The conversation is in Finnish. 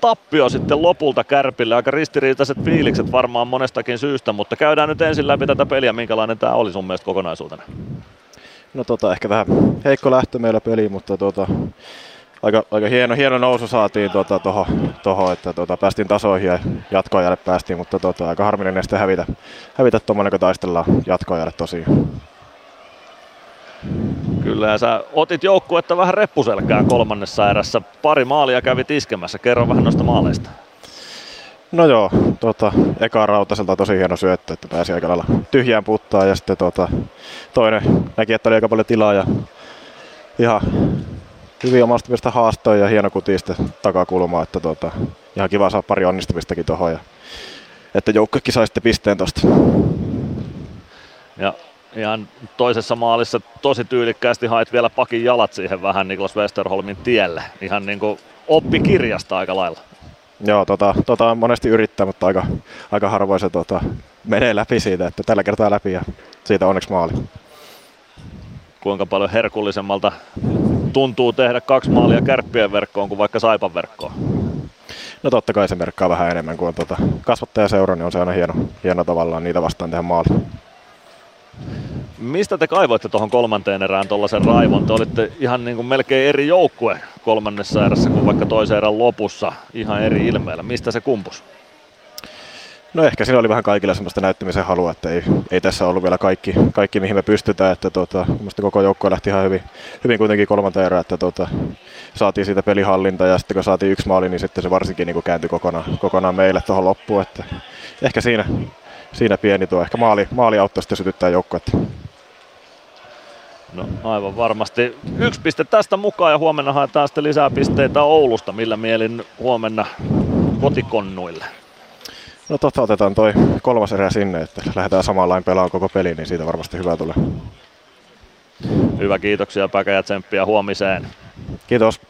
tappio sitten lopulta Kärpille. Aika ristiriitaiset fiilikset varmaan monestakin syystä, mutta käydään nyt ensin läpi tätä peliä. Minkälainen tämä oli sun mielestä kokonaisuutena? No tota, ehkä vähän heikko lähtö meillä peli, mutta tota, aika, aika hieno, hieno nousu saatiin tuota, toho, toho, että tuota, päästiin tasoihin ja jatkoajalle päästiin, mutta tuota, aika harmillinen sitten hävitä, hävitä tuommoinen, kun taistellaan jatkoajalle tosiaan. Kyllä, ja sä otit joukkuetta vähän reppuselkään kolmannessa erässä. Pari maalia kävi iskemässä. Kerro vähän noista maaleista. No joo, tota, eka rautaselta tosi hieno syöttö, että pääsi aika lailla tyhjään puttaan ja sitten tota, toinen näki, että oli aika paljon tilaa ja ihan hyvin omasta mielestä haastoja ja hieno kuti sitten takakulmaa, että tota, ihan kiva saa pari onnistumistakin tuohon ja että joukkuekin sai sitten pisteen tosta. Ja ihan toisessa maalissa tosi tyylikkäästi hait vielä pakin jalat siihen vähän Niklas Westerholmin tielle. Ihan niin kuin oppikirjasta aika lailla. Joo, tota, tota monesti yrittää, mutta aika, aika harvoin se tota, menee läpi siitä, että tällä kertaa läpi ja siitä onneksi maali. Kuinka paljon herkullisemmalta tuntuu tehdä kaksi maalia kärppien verkkoon kuin vaikka Saipan verkkoon? No totta kai se merkkaa vähän enemmän kuin tuota kasvattajaseura, niin on se aina hieno, hieno tavallaan niitä vastaan tehdä maali. Mistä te kaivoitte tuohon kolmanteen erään tuollaisen raivon? Te olitte ihan niin kuin melkein eri joukkue kolmannessa erässä kuin vaikka toisen erän lopussa ihan eri ilmeellä. Mistä se kumpus? No ehkä siinä oli vähän kaikilla semmoista näyttämisen halua, että ei, ei tässä ollut vielä kaikki, kaikki mihin me pystytään. Että tuota, koko joukko lähti ihan hyvin, hyvin kuitenkin kolmanta erää, että tuota, saatiin siitä pelihallinta ja sitten kun saatiin yksi maali, niin sitten se varsinkin niin kuin kääntyi kokonaan, kokonaan meille tuohon loppuun. Että ehkä siinä, siinä pieni tuo, ehkä maali, maali auttoi sitten sytyttää joukkuetta. No aivan varmasti. Yksi piste tästä mukaan ja huomenna haetaan sitten lisää pisteitä Oulusta. Millä mielin huomenna kotikonnuille? No totta, otetaan toi kolmas erä sinne, että lähdetään samanlain pelaamaan koko peli, niin siitä varmasti hyvä tulee. Hyvä, kiitoksia Päkä ja tsemppiä huomiseen. Kiitos.